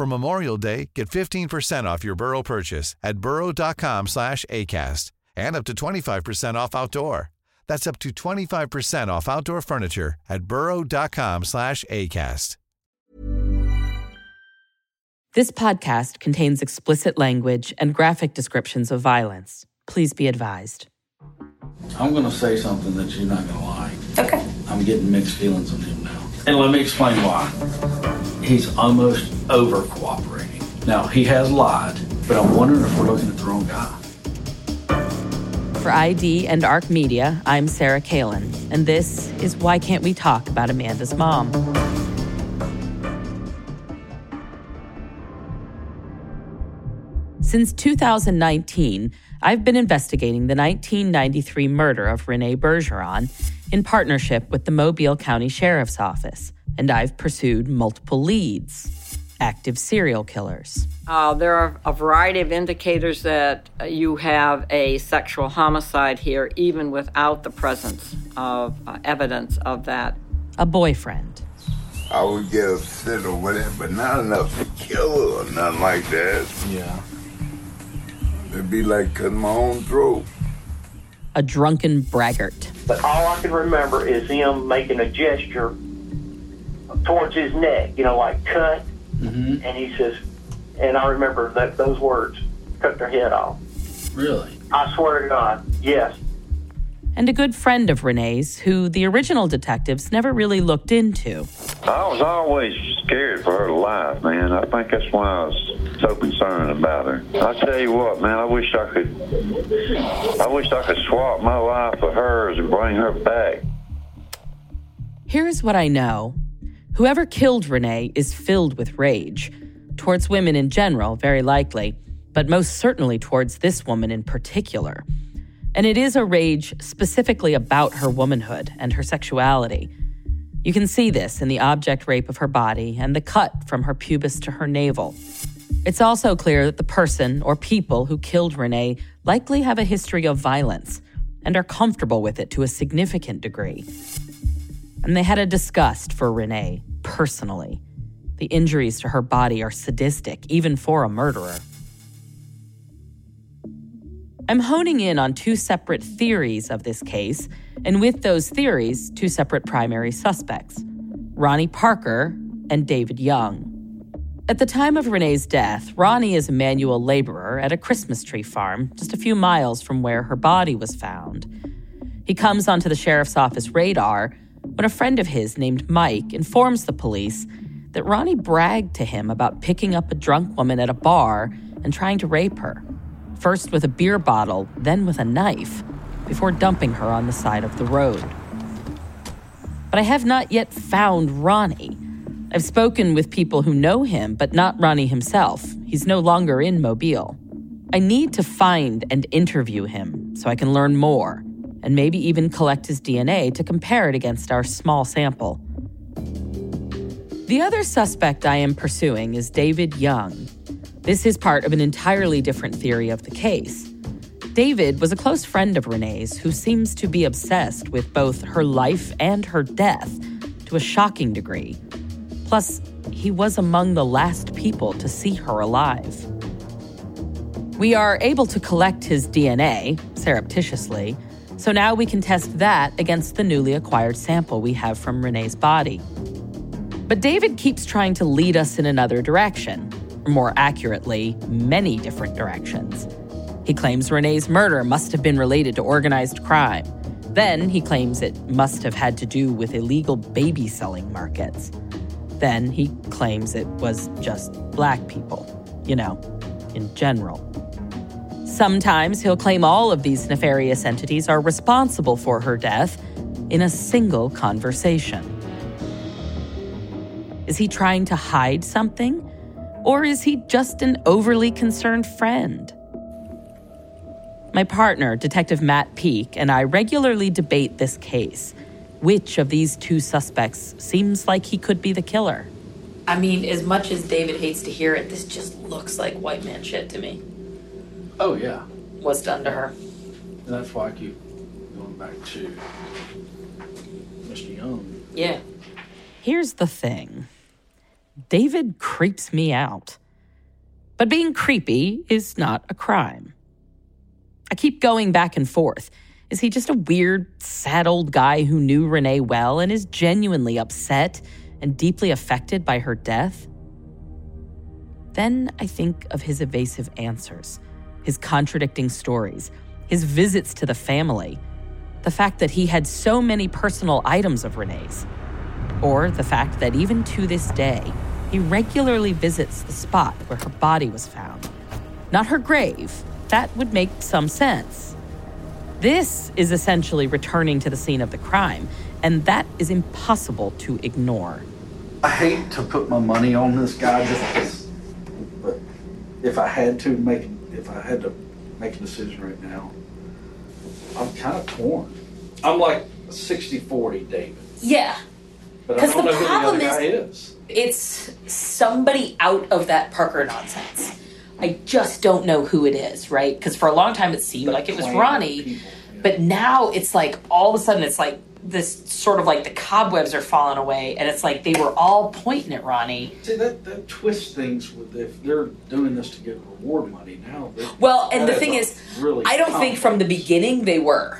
For Memorial Day, get 15% off your Burrow purchase at burrow.com slash ACAST and up to 25% off outdoor. That's up to 25% off outdoor furniture at burrow.com slash ACAST. This podcast contains explicit language and graphic descriptions of violence. Please be advised. I'm going to say something that you're not going to like. Okay. I'm getting mixed feelings on him now. And let me explain why. He's almost over cooperating. Now, he has lied, but I'm wondering if we're looking at the wrong guy. For ID and ARC Media, I'm Sarah Kalin, and this is Why Can't We Talk About Amanda's Mom? Since 2019, I've been investigating the 1993 murder of Renee Bergeron in partnership with the Mobile County Sheriff's Office, and I've pursued multiple leads active serial killers. Uh, there are a variety of indicators that uh, you have a sexual homicide here, even without the presence of uh, evidence of that. A boyfriend. I would get upset over that, but not enough to kill her or nothing like that. Yeah. It'd be like cutting my own throat. A drunken braggart. But all I can remember is him making a gesture towards his neck, you know, like cut. Mm-hmm. And he says, and I remember that those words, cut their head off. Really? I swear to God, yes. And a good friend of Renee's, who the original detectives never really looked into. I was always scared for her life, man. I think that's why I was so concerned about her. I tell you what, man, I wish I could, I wish I could swap my life for hers and bring her back. Here's what I know whoever killed Renee is filled with rage. Towards women in general, very likely, but most certainly towards this woman in particular. And it is a rage specifically about her womanhood and her sexuality. You can see this in the object rape of her body and the cut from her pubis to her navel. It's also clear that the person or people who killed Renee likely have a history of violence and are comfortable with it to a significant degree. And they had a disgust for Renee, personally. The injuries to her body are sadistic, even for a murderer. I'm honing in on two separate theories of this case, and with those theories, two separate primary suspects Ronnie Parker and David Young. At the time of Renee's death, Ronnie is a manual laborer at a Christmas tree farm just a few miles from where her body was found. He comes onto the sheriff's office radar when a friend of his named Mike informs the police that Ronnie bragged to him about picking up a drunk woman at a bar and trying to rape her first with a beer bottle, then with a knife, before dumping her on the side of the road. But I have not yet found Ronnie. I've spoken with people who know him, but not Ronnie himself. He's no longer in Mobile. I need to find and interview him so I can learn more, and maybe even collect his DNA to compare it against our small sample. The other suspect I am pursuing is David Young. This is part of an entirely different theory of the case. David was a close friend of Renee's who seems to be obsessed with both her life and her death to a shocking degree. Plus, he was among the last people to see her alive. We are able to collect his DNA surreptitiously, so now we can test that against the newly acquired sample we have from Renee's body. But David keeps trying to lead us in another direction, more accurately, many different directions. He claims Renee's murder must have been related to organized crime. Then he claims it must have had to do with illegal baby selling markets. Then he claims it was just black people, you know, in general. Sometimes he'll claim all of these nefarious entities are responsible for her death in a single conversation. Is he trying to hide something? Or is he just an overly concerned friend? My partner, Detective Matt Peak, and I regularly debate this case. Which of these two suspects seems like he could be the killer? I mean, as much as David hates to hear it, this just looks like white man shit to me. Oh, yeah. What's done to her? And that's why I keep going back to Mr. Young. Yeah. Here's the thing David creeps me out. But being creepy is not a crime. I keep going back and forth. Is he just a weird, sad old guy who knew Renee well and is genuinely upset and deeply affected by her death? Then I think of his evasive answers, his contradicting stories, his visits to the family, the fact that he had so many personal items of Renee's, or the fact that even to this day, he regularly visits the spot where her body was found. Not her grave, that would make some sense. This is essentially returning to the scene of the crime, and that is impossible to ignore. I hate to put my money on this guy just because, but if I had to make, if I had to make a decision right now, I'm kind of torn. I'm like 60-40 David, Yeah. Because the the problem is- is. It's somebody out of that Parker nonsense. I just don't know who it is, right? Because for a long time it seemed like it was Ronnie, people, yeah. but now it's like all of a sudden it's like this sort of like the cobwebs are falling away, and it's like they were all pointing at Ronnie. See that that twists things with if they're doing this to get reward money now. Well, and the thing is is, really I don't think from the beginning they were.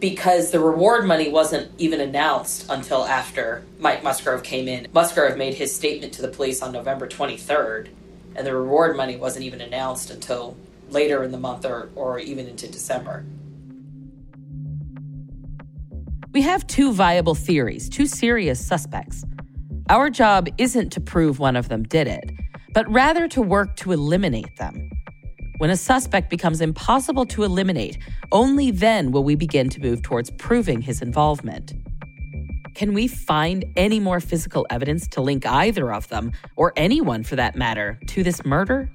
Because the reward money wasn't even announced until after Mike Musgrove came in. Musgrove made his statement to the police on November 23rd, and the reward money wasn't even announced until later in the month or, or even into December. We have two viable theories, two serious suspects. Our job isn't to prove one of them did it, but rather to work to eliminate them. When a suspect becomes impossible to eliminate, only then will we begin to move towards proving his involvement. Can we find any more physical evidence to link either of them, or anyone for that matter, to this murder?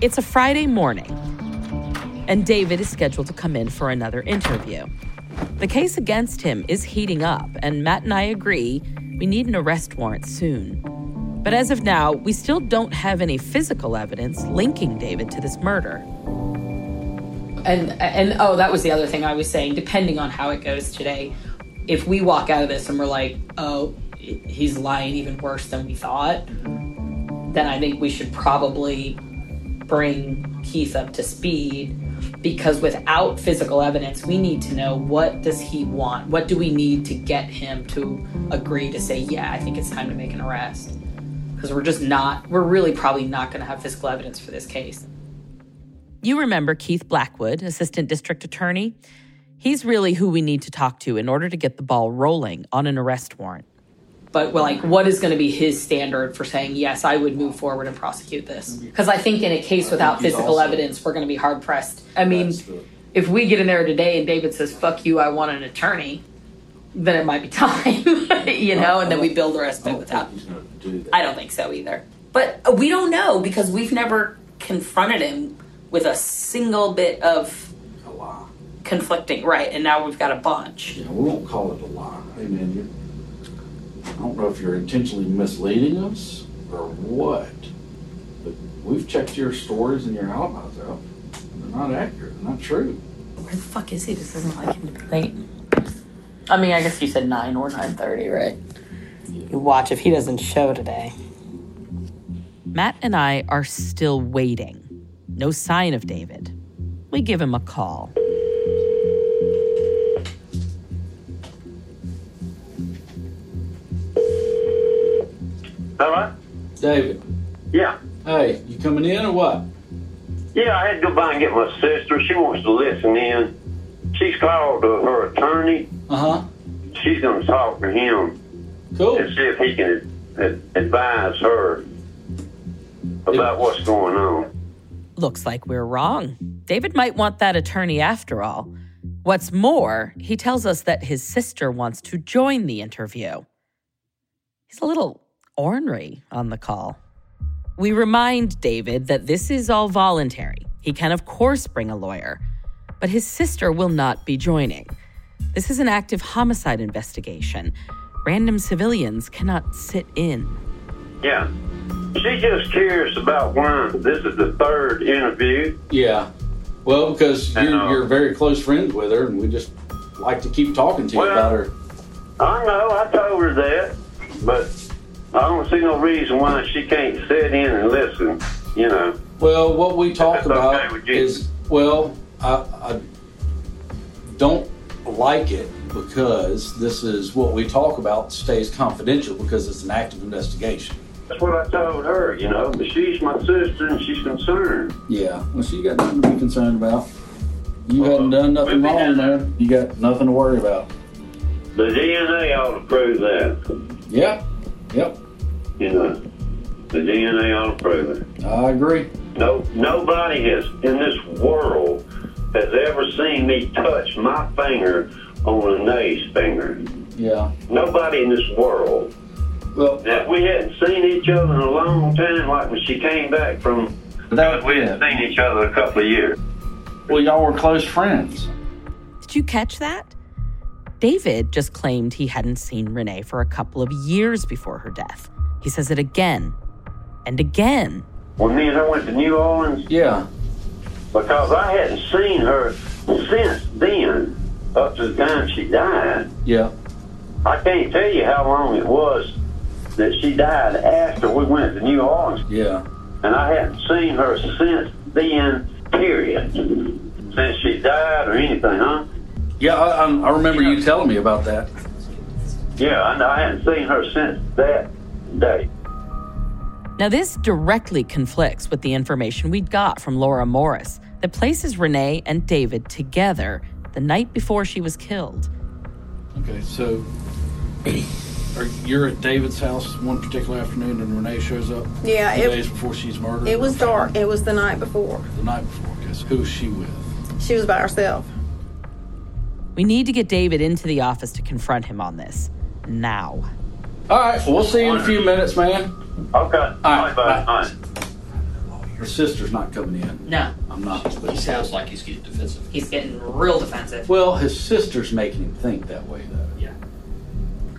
It's a Friday morning, and David is scheduled to come in for another interview. The case against him is heating up, and Matt and I agree we need an arrest warrant soon. But as of now, we still don't have any physical evidence linking David to this murder. And and oh, that was the other thing I was saying. Depending on how it goes today, if we walk out of this and we're like, oh, he's lying even worse than we thought, then I think we should probably bring Keith up to speed because without physical evidence, we need to know what does he want? What do we need to get him to agree to say, yeah, I think it's time to make an arrest? Because we're just not, we're really probably not going to have physical evidence for this case. You remember Keith Blackwood, Assistant District Attorney? He's really who we need to talk to in order to get the ball rolling on an arrest warrant. but well, like what is going to be his standard for saying yes i would move forward and prosecute this because i think in a case without physical also- evidence we're going to be hard pressed i mean the- if we get in there today and david says fuck you i want an attorney then it might be time you know and then we build the rest of it without think he's going to do i don't think so either but uh, we don't know because we've never confronted him with a single bit of a lie. conflicting right and now we've got a bunch You know, we won't call it a lie. Hey man, you're, I don't know if you're intentionally misleading us or what, but we've checked your stories and your alibis out. They're not accurate, not true. Where the fuck is he? This isn't like him to be late. I mean, I guess you said nine or nine thirty, right? You watch if he doesn't show today. Matt and I are still waiting. No sign of David. We give him a call. Hello? David, Yeah. hey, you coming in or what? Yeah, I had to go by and get my sister. She wants to listen in. She's called uh, her attorney. Uh huh. She's going to talk to him Cool. and see if he can advise her about what's going on. Looks like we're wrong. David might want that attorney after all. What's more, he tells us that his sister wants to join the interview. He's a little ornery on the call. We remind David that this is all voluntary. He can, of course, bring a lawyer, but his sister will not be joining. This is an active homicide investigation. Random civilians cannot sit in. Yeah. She's just curious about why this is the third interview. Yeah. Well, because you're, know. you're very close friends with her, and we just like to keep talking to you Well- about her. I know, I told her that, but I don't see no reason why she can't sit in and listen, you know. Well, what we talk about okay is well, I, I don't like it because this is what we talk about stays confidential because it's an active investigation. That's what I told her, you know, but she's my sister and she's concerned. Yeah. Well, she got nothing to be concerned about. You hadn't done nothing wrong, man. You got nothing to worry about. The DNA ought to prove that, Yeah. Yep. you know. The DNA ought to prove it. I agree. No, nobody has in this world has ever seen me touch my finger on Renee's finger. Yeah. Nobody in this world. Well, Now, if we hadn't seen each other in a long time, like when she came back from, That- we hadn't seen each other a couple of years. well, y'all were close friends. Did you catch that? David just claimed he hadn't seen Renee for a couple of years before her death. He says it again and again. When me and her went to New Orleans, Yeah. Because I hadn't seen her since then, up to the time she died. Yeah. I can't tell you how long it was that she died after we went to New Orleans, Yeah. and I hadn't seen her since then. Period. Since she died or anything, huh? Yeah. I, I, I remember you telling me about that. Yeah, I, I hadn't seen her since that day. Now, this directly conflicts with the information we'd got from Laura Morris that places Renee and David together the night before she was killed. Okay, so you're at David's house one particular afternoon, and Renee shows up. Yeah, two it- days before she's murdered. It was dark. It was the night before. The night before. Guess who's she with? She was by herself. We need to get David into the office to confront him on this. Now. All right, well, we'll see you in a few minutes, man. Okay. All right, bye. bye. All right. Her sister's not coming in. No, I'm not. But He sounds like he's getting defensive. he's getting real defensive. Well, his sister's making him think that way, though. Yeah.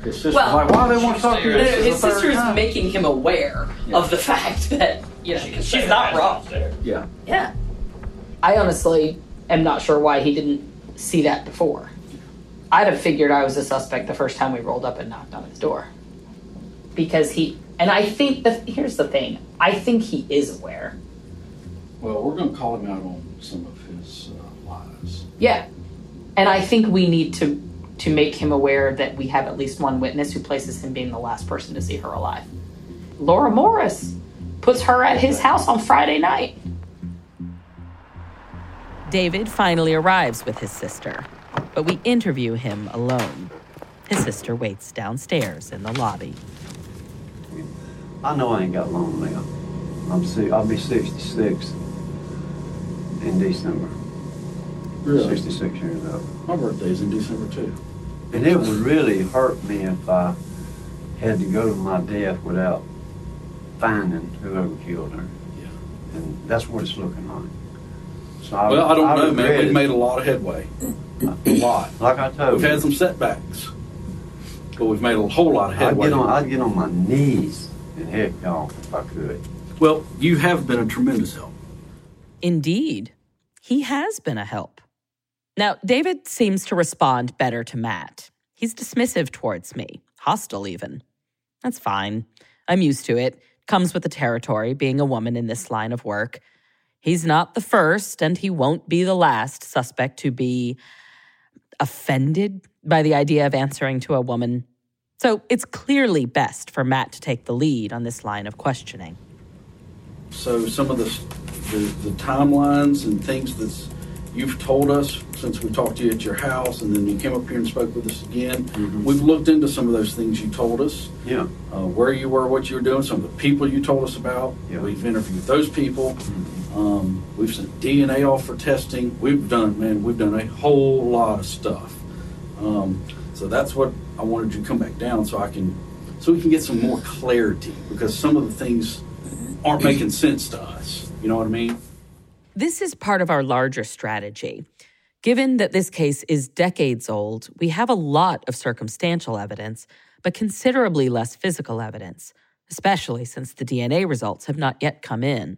His sister's Well, like, why do they want to talk to you? His the third sister is time. making him aware Yeah. of the fact that you know She can she's say not her wrong. There. Yeah. Yeah. I honestly am not sure why he didn't see that before. I'd have figured I was a suspect the first time we rolled up and knocked on his door. Because he, and I think that, here's the thing I think he is aware. Well, we're going to call him out on some of his uh, lies. Yeah. And I think we need to to make him aware that we have at least one witness who places him being the last person to see her alive. Laura Morris puts her at his house on Friday night. David finally arrives with his sister, but we interview him alone. His sister waits downstairs in the lobby. I know I ain't got long left. I'm si- I'll be 66 in December. Really? 66 years old. My birthday's in December, too. And it would really hurt me if I had to go to my death without finding whoever killed her. Yeah. And that's what it's looking like. So I, Well, I don't know, man. We've made a lot of headway. A lot. Like I told you. We've you, had some setbacks, but we've made a whole lot of I'd headway. get, on, I'd get on my knees and heck y'all if I could. Well, you have been a tremendous help. Indeed, he has been a help. Now, David seems to respond better to Matt. He's dismissive towards me, hostile even. That's fine. I'm used to it. Comes with the territory, being a woman in this line of work. He's not the first, and he won't be the last suspect to be offended by the idea of answering to a woman. So it's clearly best for Matt to take the lead on this line of questioning. So some of the, the, the timelines and things that you've told us since we talked to you at your house, and then you came up here and spoke with us again. Mhm. We've looked into some of those things you told us. Yeah. Uh, where you were, what you were doing, some of the people you told us about. Yeah. We've interviewed those people. Mm-hmm. Um, we've sent DNA off for testing. We've done, man, we've done a whole lot of stuff. Um, so that's what I wanted you to come back down so I can, so we can get some more clarity because some of the things aren't making sense to us. You know what I mean? This is part of our larger strategy. Given that this case is decades old, we have a lot of circumstantial evidence, but considerably less physical evidence, especially since the DNA results have not yet come in.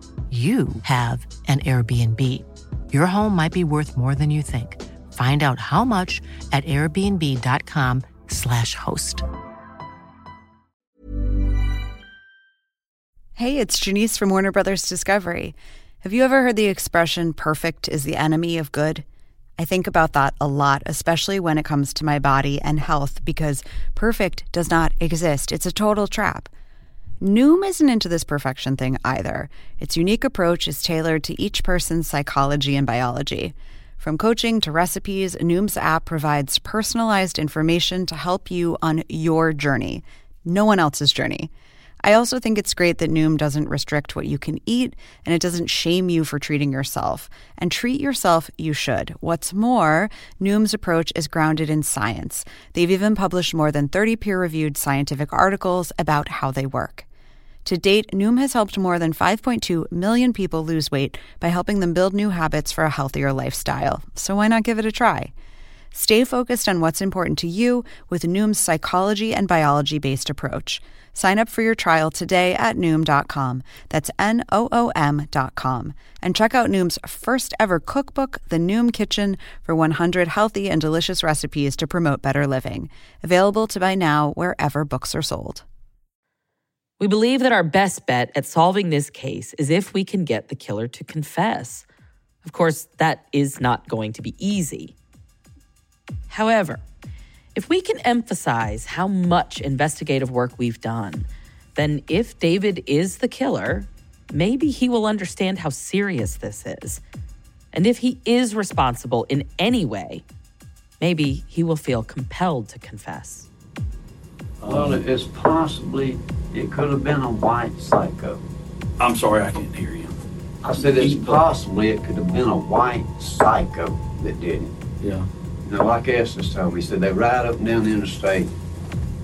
you have an Airbnb. Your home might be worth more than you think. Find out how much at airbnb.com/slash host. Hey, it's Janice from Warner Brothers Discovery. Have you ever heard the expression perfect is the enemy of good? I think about that a lot, especially when it comes to my body and health, because perfect does not exist. It's a total trap. Noom isn't into this perfection thing either. Its unique approach is tailored to each person's psychology and biology. From coaching to recipes, Noom's app provides personalized information to help you on your journey, no one else's journey. I also think it's great that Noom doesn't restrict what you can eat and it doesn't shame you for treating yourself. And treat yourself, you should. What's more, Noom's approach is grounded in science. They've even published more than 30 peer reviewed scientific articles about how they work. To date, Noom has helped more than 5.2 million people lose weight by helping them build new habits for a healthier lifestyle. So why not give it a try? Stay focused on what's important to you with Noom's psychology and biology based approach. Sign up for your trial today at Noom.com. That's N O O M.com. And check out Noom's first ever cookbook, The Noom Kitchen, for 100 healthy and delicious recipes to promote better living. Available to buy now wherever books are sold. We believe that our best bet at solving this case is if we can get the killer to confess. Of course, that is not going to be easy. However, if we can emphasize how much investigative work we've done, then if David is the killer, maybe he will understand how serious this is. And if he is responsible in any way, maybe he will feel compelled to confess. Well, it's possibly, it could have been a white psycho. I'm sorry, I can't hear you. I said it's possibly it could have been a white psycho that did it. Yeah. You know, like Estes told me, he said they ride up and down the interstate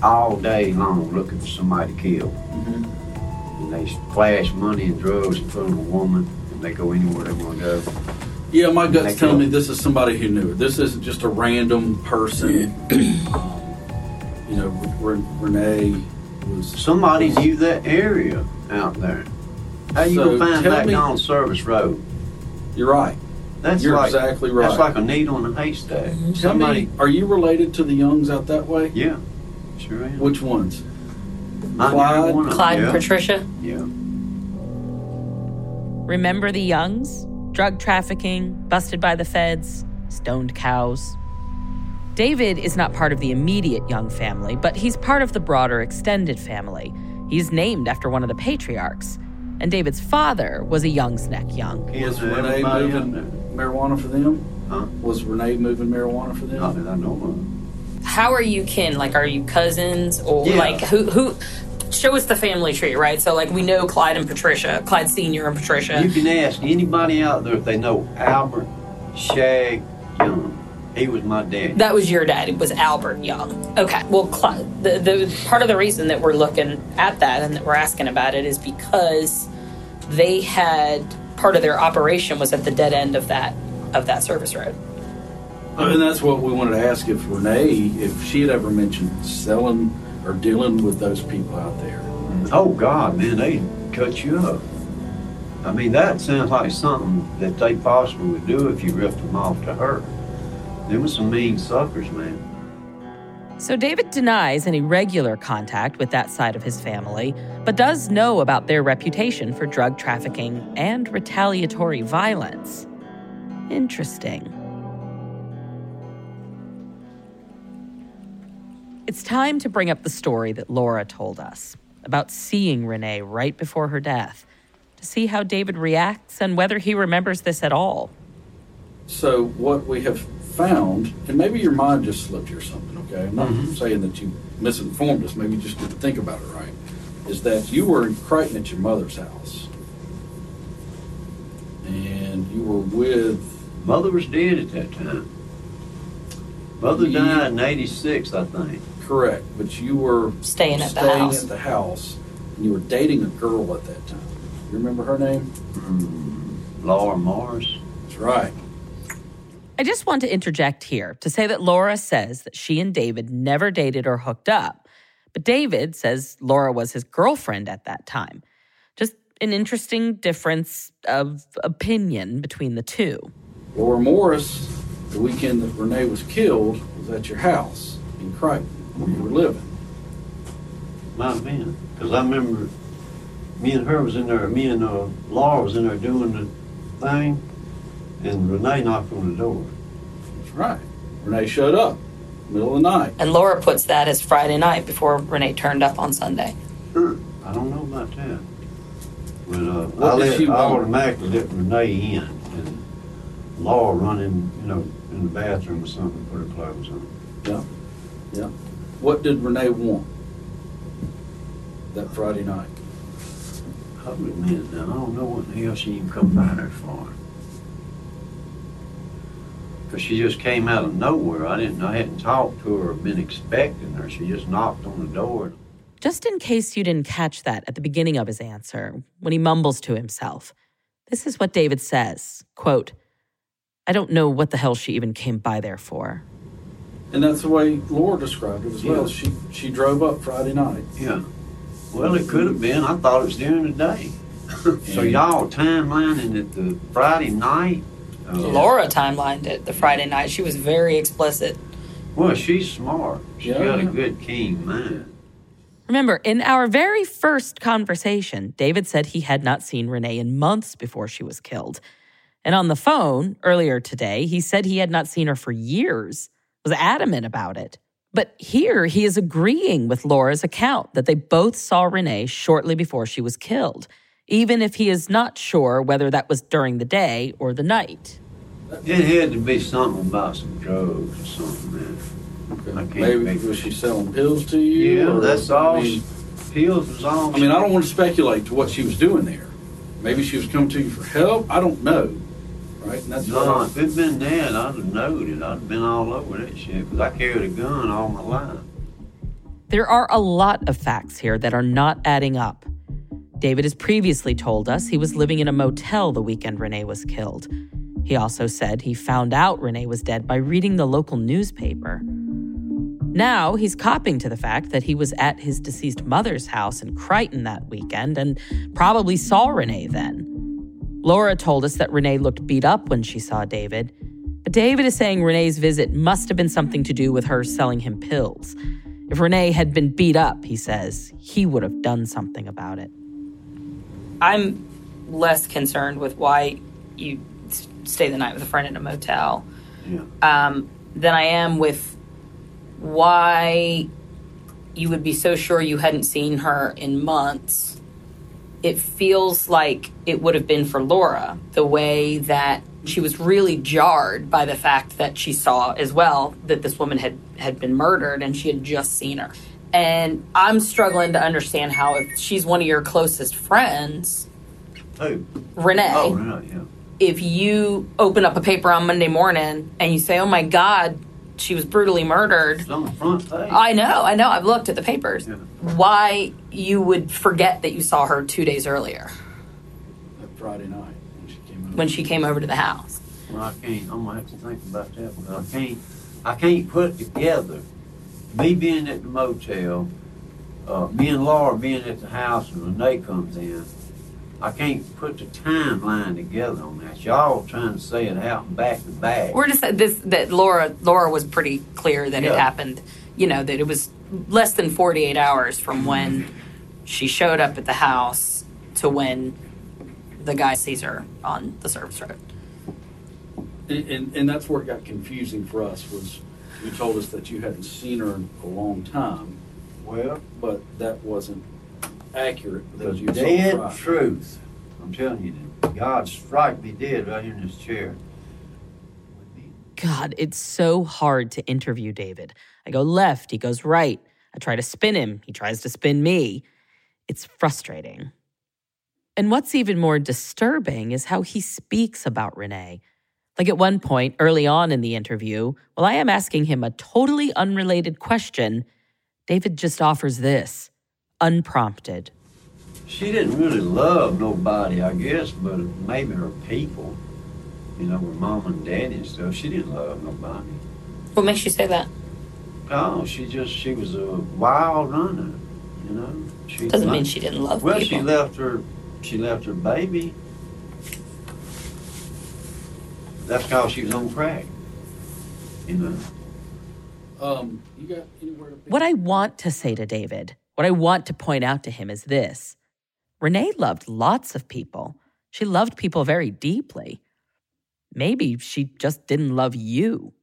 all day long looking for somebody to kill. Mm-hmm. And they flash money and drugs in front of a woman, and they go anywhere they want to go. Yeah, my gut's telling me this is somebody who knew her. This isn't just a random person. You know, Re- Renee was Somebody knew that area out there. How you So gonna find tell that me- on Service Road? You're right. That's You're like, exactly right. That's like a needle in a haystack. Tell Somebody, me, are you related to the Youngs out that way? yeah, sure am. Which ones? Not Clyde? one of them, Clyde and yeah. Patricia. Yeah. Remember the Youngs? Drug trafficking, busted by the feds, stoned cows. David is not part of the immediate Young family, but he's part of the broader extended family. He's named after one of the patriarchs. And David's father was a Young's Neck Young. Was Kids, Renee everybody moving there. marijuana for them? Huh? Was Renee moving marijuana for them? Not that I know of. How are you kin? Like, are you cousins or Yeah. like who? Who? Show us the family tree, right? So, like, we know Clyde and Patricia, Clyde Senior and Patricia. You can ask anybody out there if they know Albert Shag Young. He was my dad. That was your dad. It was Albert Young. Okay. Well, Clyde, the, the part of the reason that we're looking at that and that we're asking about it is because they had part of their operation was at the dead end of that of that service road. And that's what we wanted to ask if Renee, if she had ever mentioned selling or dealing with those people out there. Oh God, man, they cut you up. I mean, that sounds like something that they possibly would do if you ripped them off to her. Them was some mean suckers, man. So David denies any regular contact with that side of his family, but does know about their reputation for drug trafficking and retaliatory violence. Interesting. It's time to bring up the story that Laura told us about seeing Renee right before her death to see how David reacts and whether he remembers this at all. So what we have found, and maybe your mind just slipped you or something, okay? I'm not mm-hmm. saying that you misinformed us, maybe you just didn't think about it right, is that you were in Crichton at your mother's house. And you were with Mother was dead at that time. Mother died in '86, I think. Correct, but you were Staying at the staying house. at the house, and you were dating a girl at that time. You remember her name? Mm, Laura Morris. That's right. I just want to interject here to say that Laura says that she and David never dated or hooked up. But David says Laura was his girlfriend at that time. Just an interesting difference of opinion between the two. Laura Morris, the weekend that Renee was killed, was at your house in Crichton, where you were living. Might have been. Because I remember me and her was in there, me and uh, Laura was in there doing the thing, and Renee knocked on the door. That's right. Renee showed up, middle of the night. And Laura puts that as Friday night before Renee turned up on Sunday. I don't know about that. But uh, What I, did let, she I want? automatically let Renee in, and Laura run in, you know, in the bathroom or something, put her clothes on. Yeah. Yeah. What did Renee want that Friday night? I would admit now, I don't know what the hell she even come by there for. Because she just came out of nowhere. I didn't, I hadn't talked to her or been expecting her. She just knocked on the door. Just in case you didn't catch that at the beginning of his answer, when he mumbles to himself, this is what David says quote, I don't know what the hell she even came by there for. And that's the way Laura described it as well. She she drove up Friday night. Yeah. Well, it could have been. I thought it was during the day. so y'all timelining it the Friday night? Uh, Laura timelined it the Friday night. She was very explicit. Well, she's smart. She's Yeah. got a good keen mind. Remember, in our very first conversation, David said he had not seen Renee in months before she was killed. And on the phone earlier today, he said he had not seen her for years, was adamant about it. But here he is agreeing with Laura's account that they both saw Renee shortly before she was killed, even if he is not sure whether that was during the day or the night. It had to be something about some drugs or something, man. I can't Maybe make- was she selling pills to you? Yeah, or- that's all. I mean, pills was all. I mean, I don't want to speculate to what she was doing there. Maybe she was coming to you for help. I don't know. Right? And that's No, what if it'd been that, I'd have known it. I'd have been all over that shit. Because I carried a gun all my life. There are a lot of facts here that are not adding up. David has previously told us he was living in a motel the weekend Renee was killed. He also said he found out Renee was dead by reading the local newspaper. Now he's copping to the fact that he was at his deceased mother's house in Crichton that weekend and probably saw Renee then. Laura told us that Renee looked beat up when she saw David, but David is saying Renee's visit must have been something to do with her selling him pills. If Renee had been beat up, he says, he would have done something about it. I'm less concerned with why you stay the night with a friend in a motel Yeah. um, than I am with why you would be so sure you hadn't seen her in months. It feels like it would have been for Laura, the way that she was really jarred by the fact that she saw as well that this woman had, had been murdered and she had just seen her. And I'm struggling to understand how, if she's one of your closest friends, Who? Renee, Oh, Renee, yeah. if you open up a paper on Monday morning and you say, "Oh my God, she was brutally murdered," It's on the front page. I know, I know, I've looked at the papers. Why you would forget that you saw her two days earlier That Friday night when she came over. when she came over to the house? Well, I can't. I'm gonna have to think about that one. I can't. I can't put together me being at the motel, uh, me and Laura being at the house, and Renee comes in. I can't put the timeline together on that. Y'all trying to say it out back to back. We're just this that Laura Laura was pretty clear that it happened. You know that it was less than forty eight hours from when she showed up at the house to when the guy sees her on the service road. And, and, and that's where it got confusing for us was you told us that you hadn't seen her in a long time. Well, but that wasn't accurate The because you saw dead Friday. truth. I'm telling you, that God strike me dead right here in this chair. God, it's so hard to interview David. I go left, he goes right. I try to spin him, he tries to spin me. It's frustrating. And what's even more disturbing is how he speaks about Renee. Like at one point early on in the interview, while I am asking him a totally unrelated question, David just offers this, unprompted. She didn't really love nobody, I guess, but maybe her people. You know, her mom and daddy and stuff. She didn't love nobody. What makes you say that? Oh, she just she was a wild runner. You know. She Doesn't mean she didn't love Well, people. she left her. She left her baby. That's because she was on crack. You know. Um, you got anywhere to What I want to say to David, what I want to point out to him is this Renee loved lots of people. She loved people very deeply. Maybe she just didn't love you.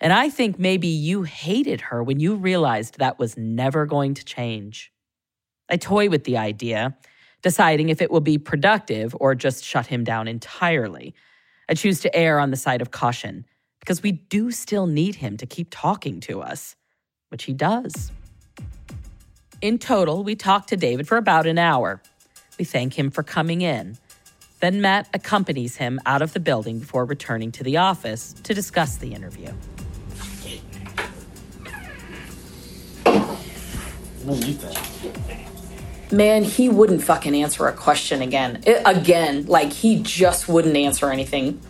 And I think maybe you hated her when you realized that was never going to change. I toy with the idea, deciding if it will be productive or just shut him down entirely. I choose to err on the side of caution because we do still need him to keep talking to us, which he does. In total, we talk to David for about an hour. We thank him for coming in. Then Matt accompanies him out of the building before returning to the office to discuss the interview. What do you think? Man, he wouldn't fucking answer a question again. I- again, like he just wouldn't answer anything.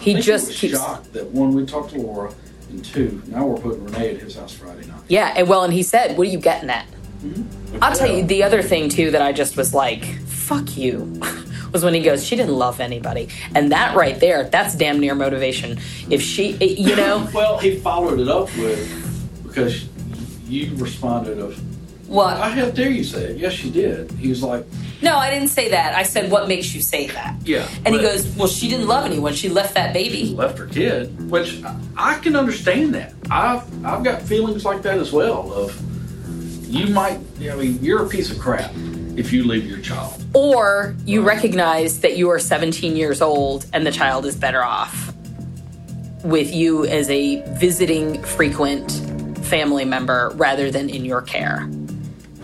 He just was keeps. shocked that when we talked to Laura, and two, now we're putting Renee at his house Friday night. Yeah, and well, and he said, "What are you getting at?" Mm-hmm. I'll tell you the other thing too that I just was like, "Fuck you," was when he goes, "She didn't love anybody," and that right there, that's damn near motivation. If she, it- you know, Well, he followed it up with because you responded of, What? I how dare you say it? Yes, she did. He was like, no, I didn't say that. I said, "What makes you say that?" yeah. And he goes, "Well, she didn't love anyone. She left that baby." left her kid, which I- I can understand that. I've I've got feelings like that as well. Of you might, I mean, you're a piece of crap if you leave your child. Or you recognize that you are 17 years old and the child is better off with you as a visiting frequent family member rather than in your care.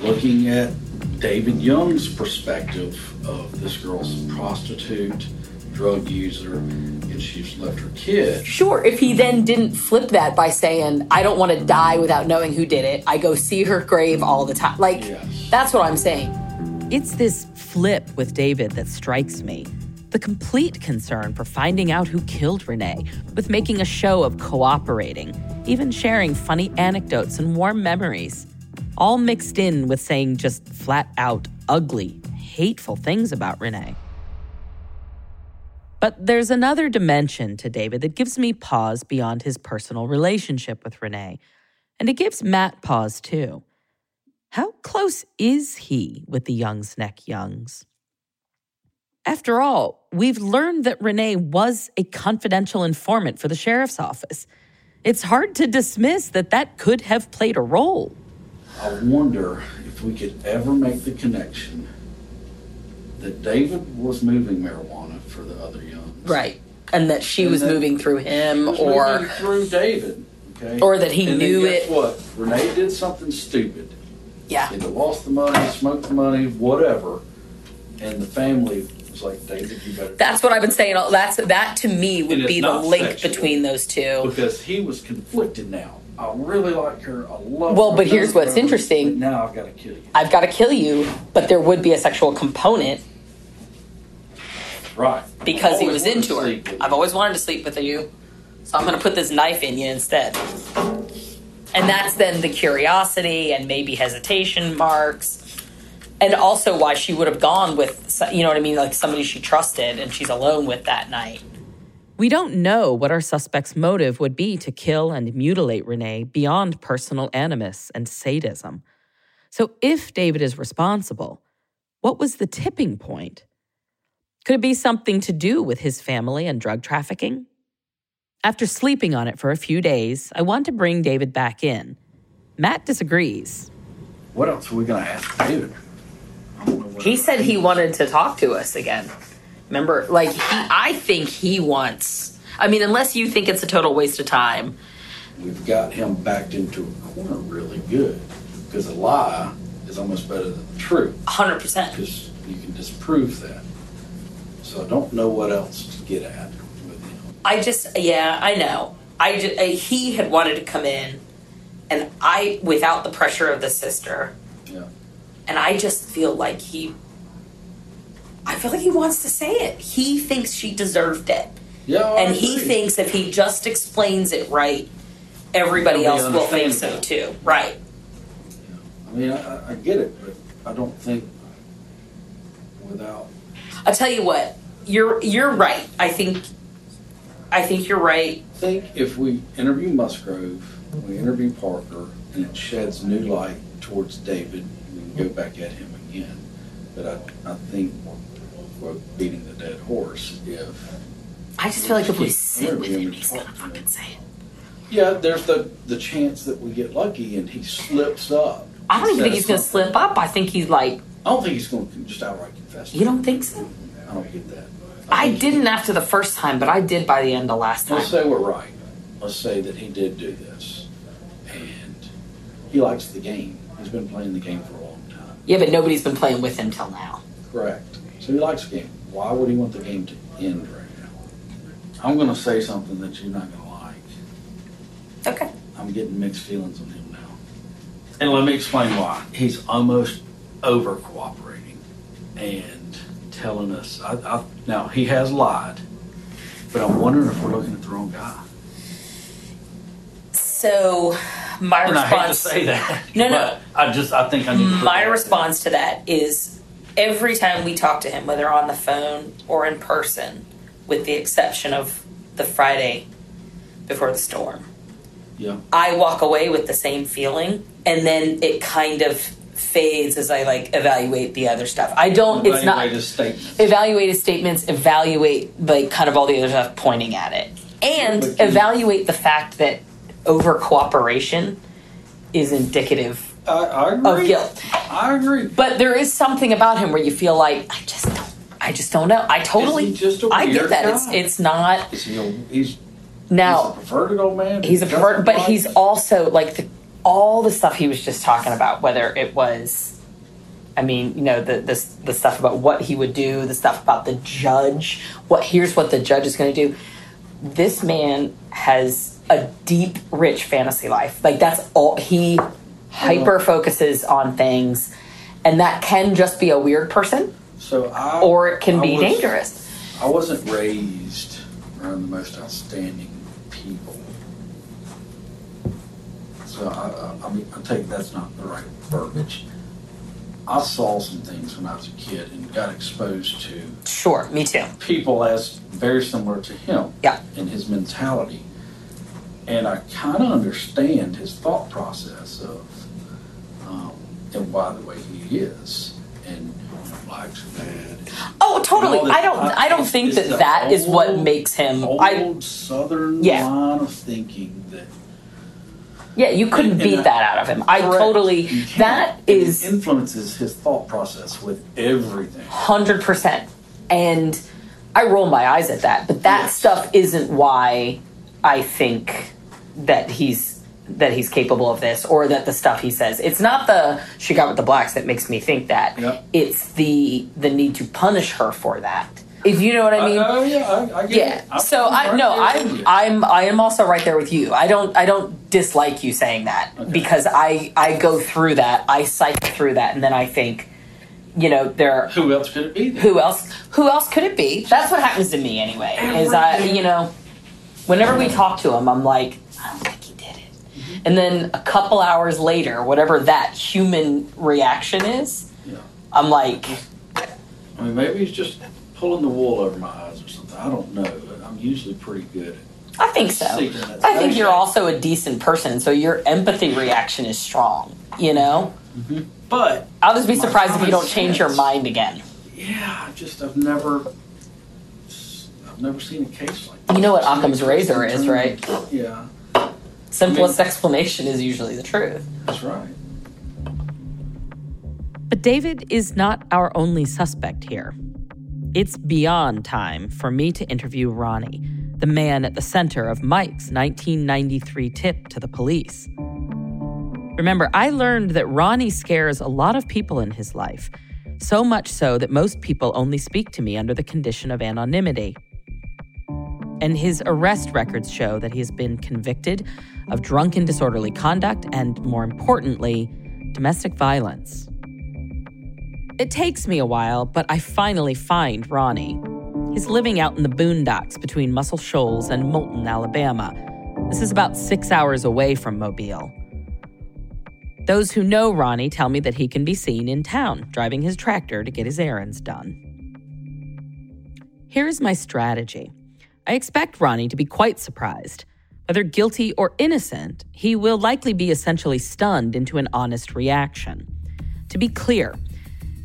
Looking at David Young's perspective of this girl's prostitute, drug user, and she's left her kid. Sure, if he then didn't flip that by saying, I don't want to die without knowing who did it, I go see her grave all the time. Like, that's what I'm saying. It's this flip with David that strikes me. the complete concern for finding out who killed Renee, with making a show of cooperating, even sharing funny anecdotes and warm memories, all mixed in with saying just flat out ugly, hateful things about Renee. But there's another dimension to David that gives me pause beyond his personal relationship with Renee. And it gives Matt pause too. How close is he with the Youngs Neck Youngs? After all, we've learned that Renee was a confidential informant for the sheriff's office. It's hard to dismiss that that could have played a role. I wonder if we could ever make the connection that David was moving marijuana for the other young. Right. And that she And was that moving through him or moving through David. Okay. Or that he And knew guess it. What? Renee did something stupid. Yeah. Either lost the money, smoked the money, whatever, and the family was like, David, you better. That's what I've been saying. That's that to me would be the link sexual. between those two. because he was conflicted now. I really like her. I love. Well, her. but here's what's her, interesting. but Now I've got to kill you. I've got to kill you, but there would be a sexual component Right. because he was into her. I've always wanted to sleep with you, so I'm going to put this knife in you instead. And that's then the curiosity and maybe hesitation marks. And also why she would have gone with, you know what I mean, like somebody she trusted and she's alone with that night. We don't know what our suspect's motive would be to kill and mutilate Renee beyond personal animus and sadism. So, if David is responsible, what was the tipping point? Could it be something to do with his family and drug trafficking? After sleeping on it for a few days, I want to bring David back in. Matt disagrees. What else are we going to ask David? He said he wanted to talk to us again. Remember, like he, I think he wants. I mean, unless you think it's a total waste of time. We've got him backed into a corner really good because a lie is almost better than the truth. Hundred percent. Because you can disprove that. So I don't know what else to get at. I just, yeah, I know. I just, uh, he had wanted to come in, and I, without the pressure of the sister, Yeah. and I just feel like he. I feel like he wants to say it. He thinks she deserved it. Yeah, and he thinks if he just explains it right, everybody else will think so too. Right. I mean, I, I- I get it, but I don't think without. I'll tell you what. You're you're right. I think I think you're right. I think if we interview Musgrove, we interview Parker, and it sheds new light towards David, we can go back at him again. But I, I think we're beating the dead horse if. I just feel like if we sit with him, he's gonna fucking say it. Yeah, there's the the chance that we get lucky and he slips up. I don't even think he's gonna slip up. I think he's like I don't think he's going to just outright confess. You don't think so? I don't get that. I didn't after the first time, but I did by the end of last time. Let's say we're right. Let's say that he did do this, and he likes the game. He's been playing the game for a long time. Yeah, but nobody's been playing with him till now. Correct. So he likes the game. Why would he want the game to end right now? I'm going to say something that you're not going to like. Okay. I'm getting mixed feelings on him now. And let me explain why. He's almost over cooperating and telling us. I, I, now, he has lied, but I'm wondering if we're looking at the wrong guy. So my and I hate to say that. No, no. I just, I think I need to My that- response to that is every time we talk to him, whether on the phone or in person, with the exception of the Friday before the storm, Yeah. I walk away with the same feeling, and then it kind of fades as I like evaluate the other stuff. I don't. It's not Evaluate his statement. evaluate his statements, evaluate like kind of all the other stuff pointing at it, and evaluate the fact that over cooperation is indicative I, I agree. of guilt. I agree. But there is something about him where you feel like I just don't. I just don't know. I totally. Just a I get that. guy? It's it's not Is he a, he's, now. he's a perverted old man? He's a pervert, but he's also like the, all the stuff he was just talking about. Whether it was, I mean, you know, the the the stuff about what he would do, the stuff about the judge. What here's what the judge is going to do. This man has a deep, rich fantasy life. Like that's all he hyper focuses on things, and that can just be a weird person, So I, or it can I be was- dangerous. I wasn't raised around the most outstanding people. So I, I, I mean, I take that's not the right verbiage. I saw some things when I was a kid and got exposed to Sure, me too. people as very similar to him. Yeah. In his mentality. And I kind of understand his thought process of, and why the way he is. And blacks are bad. Oh, totally. And I don't. I don't think that that is what makes him. Old I southern Yeah. line of thinking that yeah, you couldn't And beat I- that out of him. I Correct. totally. That is can't. That And it is influences his thought process with everything. hundred percent, and I roll my eyes at that. But that stuff isn't why I think that he's that he's capable of this, or that the stuff he says. It's not the she got with the blacks that makes me think that. Yep. It's the the need to punish her for that. If you know what I mean. oh yeah, I, I get yeah. it. I'm- so I'm I no, I'm. I'm I am also right there with you. I don't I don't dislike you saying that because I I go through that. I cycle through that, and then I think, you know, there. Who else could it be? Then? Who else? Who else could it be? That's what happens to me anyway. Is I you know, whenever we talk to him, I'm like, I don't think he did it. And then a couple hours later, whatever that human reaction is, Yeah. I'm like, I mean, maybe he's just pulling the wool over my eyes or something. I don't know. But I'm usually pretty good. I think so. I think you're also a decent person, so your empathy reaction is strong. You know, mm-hmm. But I'll just be surprised if you don't change your mind again. yeah, I just I've never, I've never seen a case like. This. You know what Occam's razor is, right? Yeah, Simplest explanation is usually the truth. that's right. But David is not our only suspect here. It's beyond time for me to interview Ronnie, the man at the center of Mike's 1993 tip to the police. Remember, I learned that Ronnie scares a lot of people in his life, so much so that most people only speak to me under the condition of anonymity. And his arrest records show that he has been convicted of drunken disorderly conduct and, more importantly, domestic violence. It takes me a while, but I finally find Ronnie. He's living out in the boondocks between Muscle Shoals and Moulton, Alabama. This is about six hours away from Mobile. Those who know Ronnie tell me that he can be seen in town driving his tractor to get his errands done. Here's my strategy I expect Ronnie to be quite surprised. Whether guilty or innocent, he will likely be essentially stunned into an honest reaction. To be clear,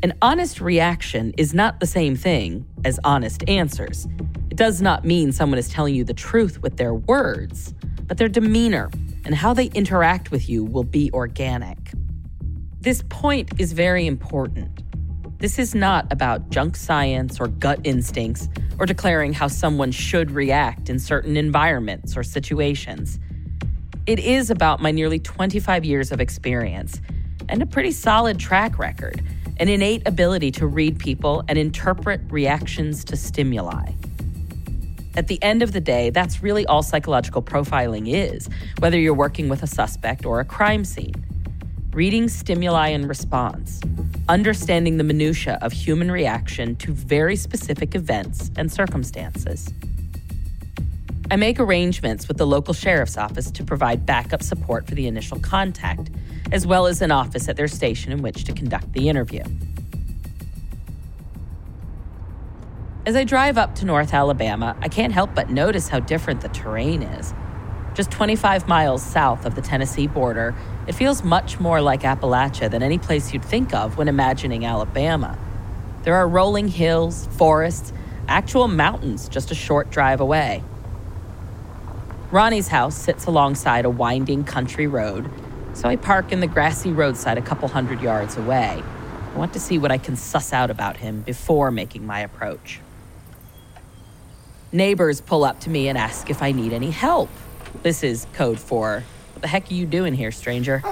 an honest reaction is not the same thing as honest answers. It does not mean someone is telling you the truth with their words, but their demeanor and how they interact with you will be organic. This point is very important. This is not about junk science or gut instincts or declaring how someone should react in certain environments or situations. It is about my nearly 25 years of experience and a pretty solid track record, an innate ability to read people and interpret reactions to stimuli. At the end of the day, that's really all psychological profiling is, whether you're working with a suspect or a crime scene. Reading stimuli and response, understanding the minutiae of human reaction to very specific events and circumstances. I make arrangements with the local sheriff's office to provide backup support for the initial contact, as well as an office at their station in which to conduct the interview. As I drive up to North Alabama, I can't help but notice how different the terrain is. Just 25 miles south of the Tennessee border, it feels much more like Appalachia than any place you'd think of when imagining Alabama. There are rolling hills, forests, actual mountains just a short drive away. Ronnie's house sits alongside a winding country road, so I park in the grassy roadside a couple hundred yards away. I want to see what I can suss out about him before making my approach. Neighbors pull up to me and ask if I need any help. This is code for, what the heck are you doing here, stranger?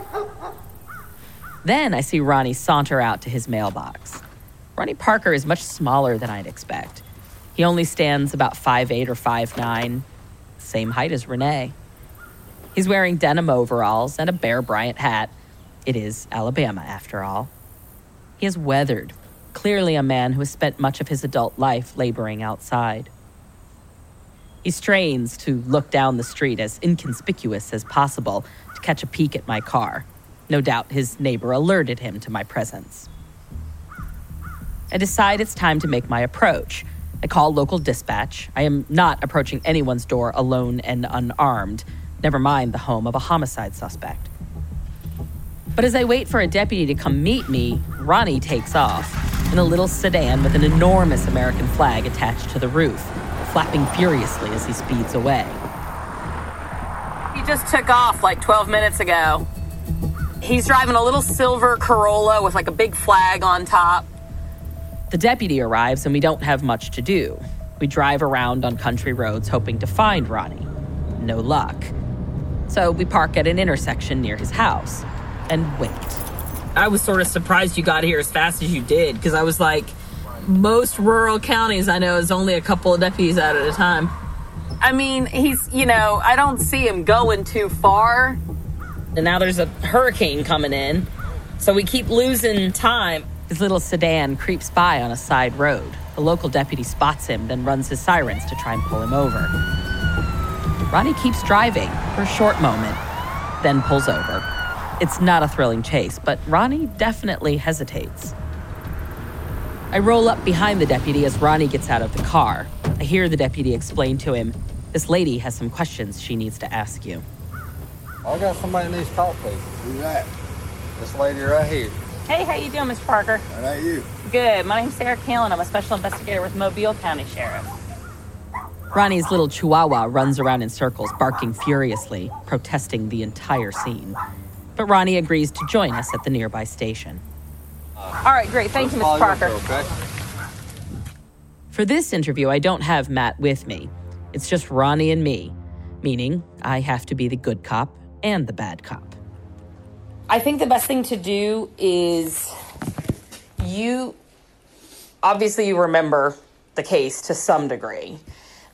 Then I see Ronnie saunter out to his mailbox. Ronnie Parker is much smaller than I'd expect. He only stands about 5'8 or 5'9, same height as Renee. He's wearing denim overalls and a Bear Bryant hat. It is Alabama, after all. He is weathered, clearly a man who has spent much of his adult life laboring outside. He strains to look down the street as inconspicuous as possible to catch a peek at my car. No doubt his neighbor alerted him to my presence. I decide it's time to make my approach. I call local dispatch. I am not approaching anyone's door alone and unarmed, never mind the home of a homicide suspect. But as I wait for a deputy to come meet me, Ronnie takes off in a little sedan with an enormous American flag attached to the roof, flapping furiously as he speeds away. He just took off like 12 minutes ago. He's driving a little silver Corolla with like a big flag on top. The deputy arrives and we don't have much to do. We drive around on country roads hoping to find Ronnie. No luck. So we park at an intersection near his house and wait. I was sort of surprised you got here as fast as you did because I was like, most rural counties I know is only a couple of deputies out at a time. I mean, he's, you know, I don't see him going too far. And now there's a hurricane coming in. So we keep losing time. His little sedan creeps by on a side road. A local deputy spots him, then runs his sirens to try and pull him over. Ronnie keeps driving for a short moment, then pulls over. It's not a thrilling chase, but Ronnie definitely hesitates. I roll up behind the deputy as Ronnie gets out of the car. I hear the deputy explain to him, This lady has some questions she needs to ask you. I got somebody needs to talk to. Who's that? This lady right here. Hey, how you doing, Mr. Parker? How about you? Good. My name's Sarah Cailean. I'm a special investigator with Mobile County Sheriff. Ronnie's little chihuahua runs around in circles, barking furiously, protesting the entire scene. But Ronnie agrees to join us at the nearby station. All right, great. Thank you, Mr. Parker. Okay. For this interview, I don't have Matt with me. It's just Ronnie and me, meaning I have to be the good cop and the bad cop. I think the best thing to do is you obviously you remember the case to some degree.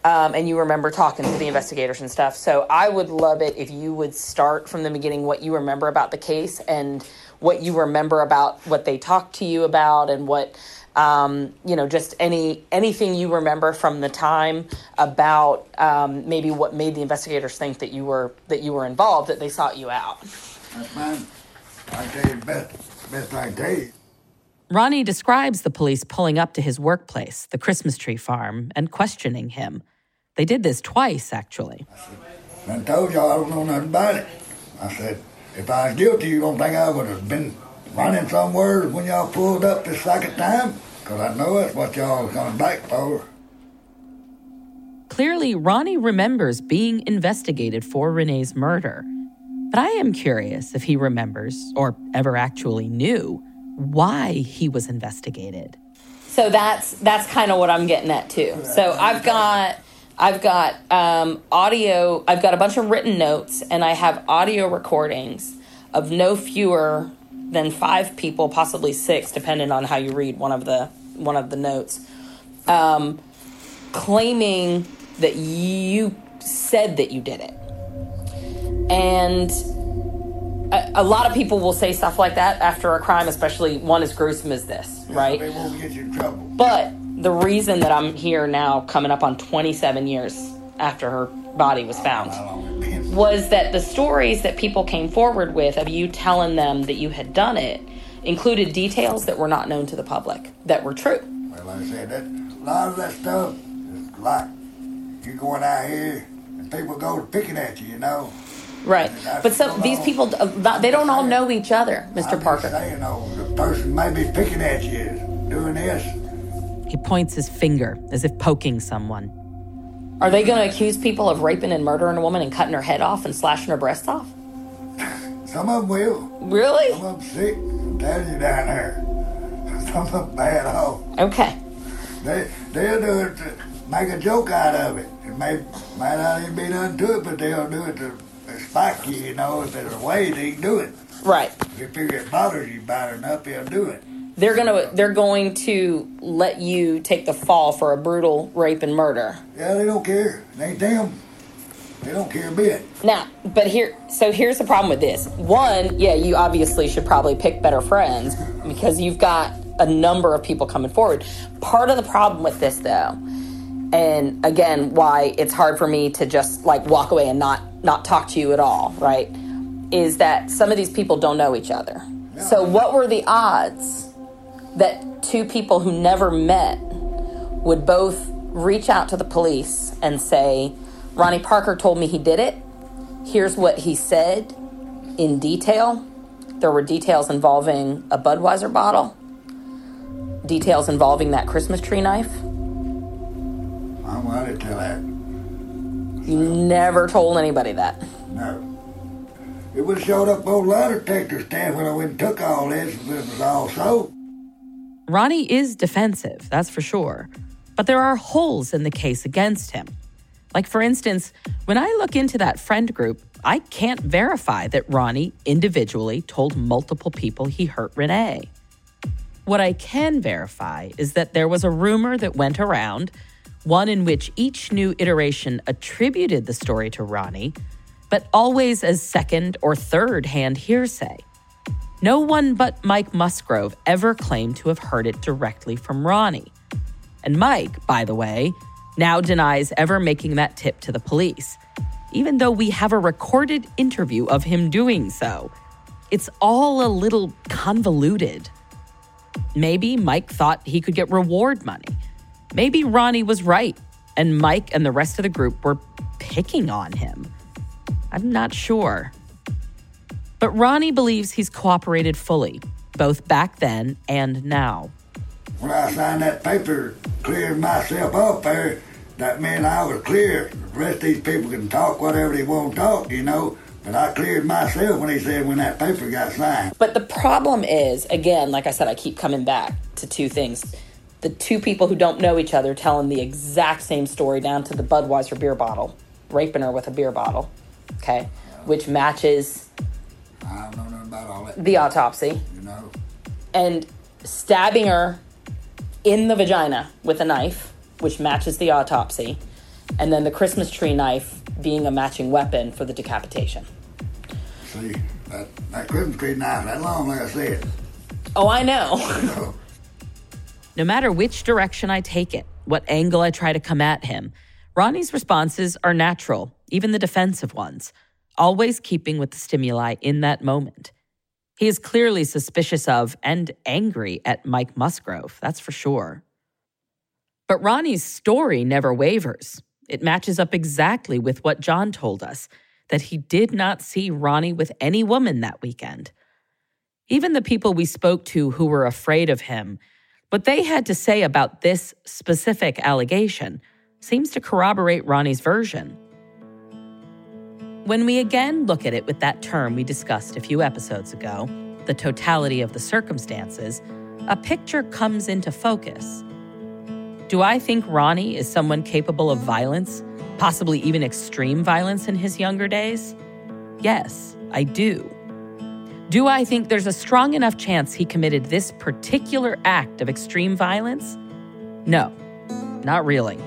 Um, and you remember talking to the investigators and stuff. So I would love it if you would start from the beginning what you remember about the case and what you remember about what they talked to you about and what um, you know just any anything you remember from the time about um, maybe what made the investigators think that you were that you were involved that they sought you out. That's fine. I tell you the best, best I can tell you. Ronnie describes the police pulling up to his workplace, the Christmas tree farm, and questioning him. They did this twice, actually. I told y'all I don't know nothing about it. I said, if I was guilty, you don't think I would have been running somewhere when y'all pulled up the second time? Because I know that's what y'all was coming back for. Clearly, Ronnie remembers being investigated for Renee's murder. But I am curious if he remembers, or ever actually knew, why he was investigated. So that's that's kind of what I'm getting at too. So I've got I've got um, audio. I've got a bunch of written notes, and I have audio recordings of no fewer than five people, possibly six, depending on how you read one of the one of the notes, um, claiming that you said that you did it, and a, a lot of people will say stuff like that after a crime, especially one as gruesome as this, right? They won't get you in trouble. But the reason that I'm here now, coming up on 27 years after her body was found, was that the stories that people came forward with of you telling them that you had done it included details that were not known to the public that were true. Well, like I said, that, a lot of that stuff is like you're going out here and people go picking at you, you know. Right. But some these people, uh, they don't all know each other, Mr. I'm Parker. Just saying, oh, the person may be picking at you doing this. He points his finger as if poking someone. Are they going to accuse people of raping and murdering a woman and cutting her head off and slashing her breasts off? Some of them will. Really? Some of them sick. I'm telling you down there. Some of them bad off. Okay. They, they'll do it to make a joke out of it. It may, might not even be nothing to it, but they'll do it to spike you, you know, if there's a way they can do it. Right. If they figure it bothers you bad enough, they'll do it. They're gonna they're going to let you take the fall for a brutal rape and murder. Yeah, they don't care. Ain't them. They don't care a bit. Now, but here so here's the problem with this. One, yeah, you obviously should probably pick better friends because you've got a number of people coming forward. Part of the problem with this, though, and again, why it's hard for me to just like walk away and not not talk to you at all, right? Is that some of these people don't know each other. So, what were the odds that two people who never met would both reach out to the police and say, Ronnie Parker told me he did it. Here's what he said in detail. There were details involving a Budweiser bottle, details involving that Christmas tree knife. I'm to tell that. You never told anybody that. No. It would have showed up on lie detector stand when I went and took all this if it was all so. Ronnie is defensive, that's for sure. But there are holes in the case against him. Like, for instance, when I look into that friend group, I can't verify that Ronnie individually told multiple people he hurt Renee. What I can verify is that there was a rumor that went around, one in which each new iteration attributed the story to Ronnie, but always as second or third hand hearsay. No one but Mike Musgrove ever claimed to have heard it directly from Ronnie. And Mike, by the way, now denies ever making that tip to the police, even though we have a recorded interview of him doing so. It's all a little convoluted. Maybe Mike thought he could get reward money. Maybe Ronnie was right, and Mike and the rest of the group were picking on him. I'm not sure. But Ronnie believes he's cooperated fully, both back then and now. When I signed that paper, cleared myself up there, that meant I was clear. The rest of these people can talk whatever they want to talk, you know. But I cleared myself when he said when that paper got signed. But the problem is, again, like I said, I keep coming back to two things. The two people who don't know each other telling the exact same story down to the Budweiser beer bottle, raping her with a beer bottle, okay, which matches I don't know nothing about all that. the autopsy, You know. and stabbing her in the vagina with a knife, which matches the autopsy, and then the Christmas tree knife being a matching weapon for the decapitation. See, that, that Christmas tree knife, that long, like I said. Oh, I know. No matter which direction I take it, what angle I try to come at him, Ronnie's responses are natural, even the defensive ones, always keeping with the stimuli in that moment. He is clearly suspicious of and angry at Mike Musgrove, that's for sure. But Ronnie's story never wavers. It matches up exactly with what John told us that he did not see Ronnie with any woman that weekend. Even the people we spoke to who were afraid of him, what they had to say about this specific allegation seems to corroborate Ronnie's version. When we again look at it with that term we discussed a few episodes ago, the totality of the circumstances, a picture comes into focus. Do I think Ronnie is someone capable of violence, possibly even extreme violence in his younger days? Yes, I do. Do I think there's a strong enough chance he committed this particular act of extreme violence? No, not really.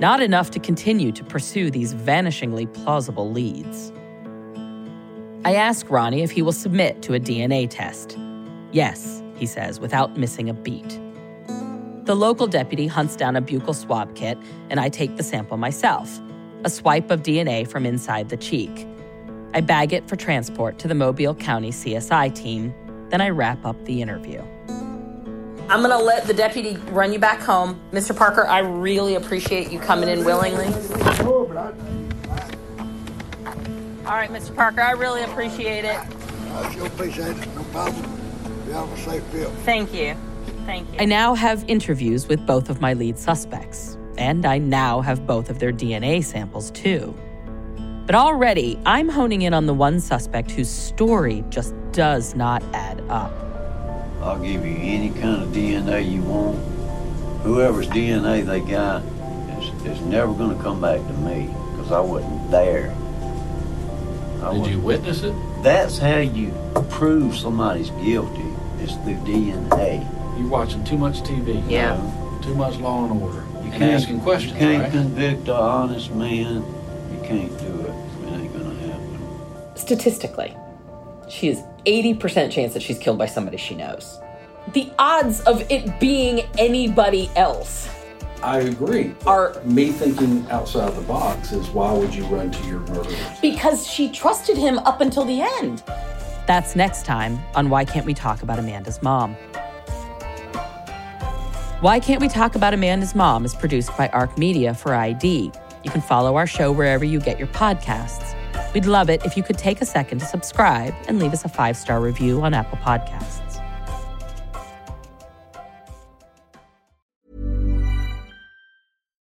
Not enough to continue to pursue these vanishingly plausible leads. I ask Ronnie if he will submit to a DNA test. Yes, he says, without missing a beat. The local deputy hunts down a buccal swab kit, and I take the sample myself a swipe of DNA from inside the cheek. I bag it for transport to the Mobile County CSI team, then I wrap up the interview. I'm going to let the deputy run you back home. Mr. Parker, I really appreciate you coming in willingly. All right, Mr. Parker, I really appreciate it. I sure appreciate it. No problem. You have a safe trip. Thank you. Thank you. I now have interviews with both of my lead suspects, and I now have both of their DNA samples too. But already, I'm honing in on the one suspect whose story just does not add up. I'll give you any kind of DNA you want. Whoever's DNA they got is, is never going to come back to me because I wasn't there. I Did you wasn't- witness it? That's how you prove somebody's guilty. Is through DNA. You're watching too much TV. Yeah. Too much Law and Order. You and asking questions, You can't right? convict an honest man. You can't do it. It ain't gonna happen. Statistically, she has 80% chance that she's killed by somebody she knows. the odds of it being anybody else. I agree. Are me thinking outside the box is why would you run to your murderer? Because she trusted him up until the end. That's next time on Why Can't We Talk About Amanda's Mom? Why Can't We Talk About Amanda's Mom is produced by ARC Media for ID. You can follow our show wherever you get your podcasts. We'd love it if you could take a second to subscribe and leave us a five star review on Apple Podcasts.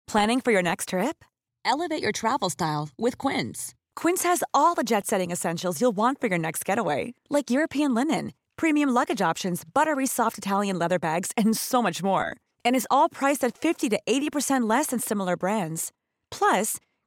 Planning for your next trip? Elevate your travel style with Quince. Quince has all the jet setting essentials you'll want for your next getaway, like European linen, premium luggage options, buttery soft Italian leather bags, and so much more. And is all priced at 50 to 80% less than similar brands. Plus,